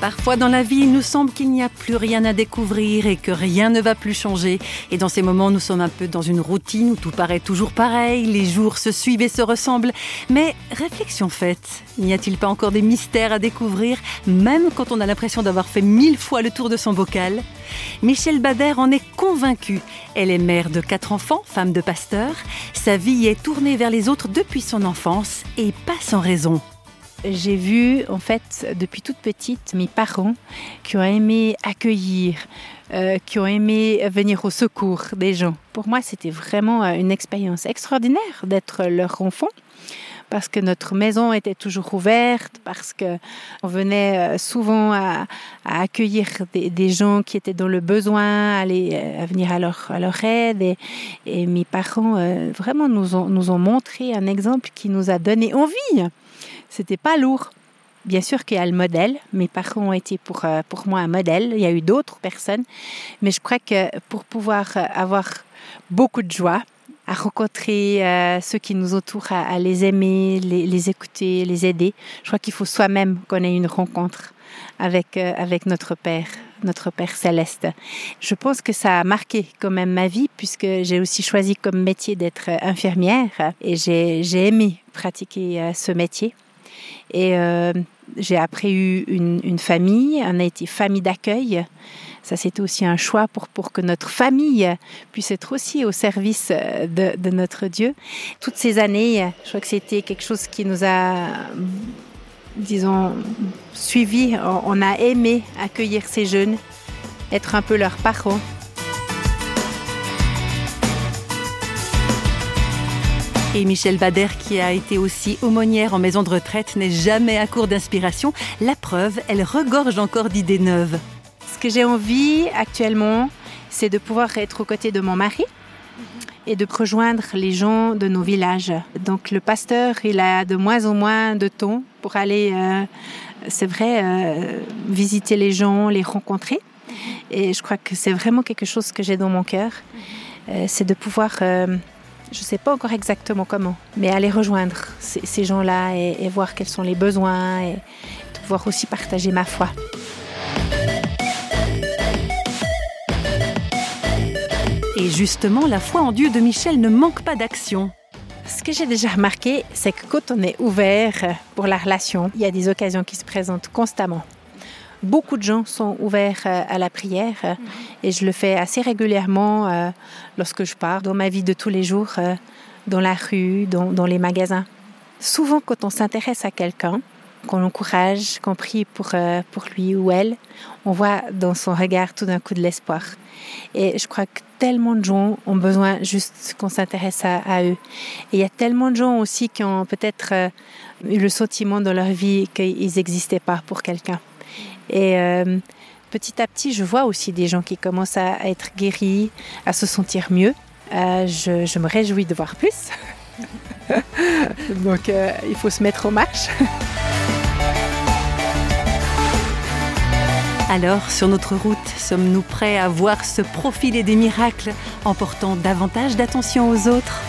Parfois dans la vie, il nous semble qu'il n'y a plus rien à découvrir et que rien ne va plus changer. Et dans ces moments, nous sommes un peu dans une routine où tout paraît toujours pareil, les jours se suivent et se ressemblent. Mais réflexion faite, n'y a-t-il pas encore des mystères à découvrir, même quand on a l'impression d'avoir fait mille fois le tour de son bocal? Michel Bader en est convaincue. Elle est mère de quatre enfants, femme de pasteur. Sa vie est tournée vers les autres depuis son enfance et pas sans raison. J'ai vu, en fait, depuis toute petite, mes parents qui ont aimé accueillir, euh, qui ont aimé venir au secours des gens. Pour moi, c'était vraiment euh, une expérience extraordinaire d'être leur enfant parce que notre maison était toujours ouverte, parce que on venait euh, souvent à, accueillir des, gens qui étaient dans le besoin, à, venir à leur, à leur aide. Et, mes parents vraiment nous ont, nous ont montré un exemple qui nous a donné envie c'était pas lourd. Bien sûr qu'il y a le modèle. Mes parents ont été pour, euh, pour moi un modèle. Il y a eu d'autres personnes. Mais je crois que pour pouvoir euh, avoir beaucoup de joie, à rencontrer euh, ceux qui nous entourent, à, les aimer, les, les, écouter, les aider. Je crois qu'il faut soi-même qu'on ait une rencontre avec, avec notre Père, notre Père céleste. Je pense que ça a marqué quand même ma vie puisque j'ai aussi choisi comme métier d'être infirmière et j'ai aimé pratiquer ce métier. Et euh, j'ai après eu une, famille, on a été famille d'accueil. Ça, c'était aussi un choix pour, pour que notre famille puisse être aussi au service de, de notre Dieu. Toutes ces années, je crois que c'était quelque chose qui nous a, disons, suivi. On a aimé accueillir ces jeunes, être un peu leurs parents. Et Michel Bader, qui a été aussi aumônière en maison de retraite, n'est jamais à court d'inspiration. La preuve, elle regorge encore d'idées neuves. Ce que j'ai envie actuellement, c'est de pouvoir être aux côtés de mon mari et de rejoindre les gens de nos villages. Donc le pasteur, il a de moins en moins de temps pour aller, euh, c'est vrai, euh, visiter les gens, les rencontrer. Et je crois que c'est vraiment quelque chose que j'ai dans mon cœur, euh, c'est de pouvoir je ne sais pas encore exactement comment, mais aller rejoindre ces, gens-là et, voir quels sont les besoins et pouvoir aussi partager ma foi. Et justement, la foi en Dieu de Michel ne manque pas d'action. Ce que j'ai déjà remarqué, c'est que quand on est ouvert pour la relation, il y a des occasions qui se présentent constamment. Beaucoup de gens sont ouverts euh, à la prière euh, et je le fais assez régulièrement euh, lorsque je pars dans ma vie de tous les jours, dans la rue, dans, les magasins. Souvent, quand on s'intéresse à quelqu'un, qu'on l'encourage, qu'on prie pour, pour lui ou elle, on voit dans son regard tout d'un coup de l'espoir. Et je crois que tellement de gens ont besoin juste qu'on s'intéresse à, à, eux. Et il y a tellement de gens aussi qui ont peut-être eu le sentiment dans leur vie qu'ils n'existaient pas pour quelqu'un. Et euh, petit à petit, je vois aussi des gens qui commencent à, être guéris, à se sentir mieux. Euh, je, me réjouis de voir plus. Donc, euh, il faut se mettre aux marches. Alors, sur notre route, sommes-nous prêts à voir se profiler des miracles en portant davantage d'attention aux autres?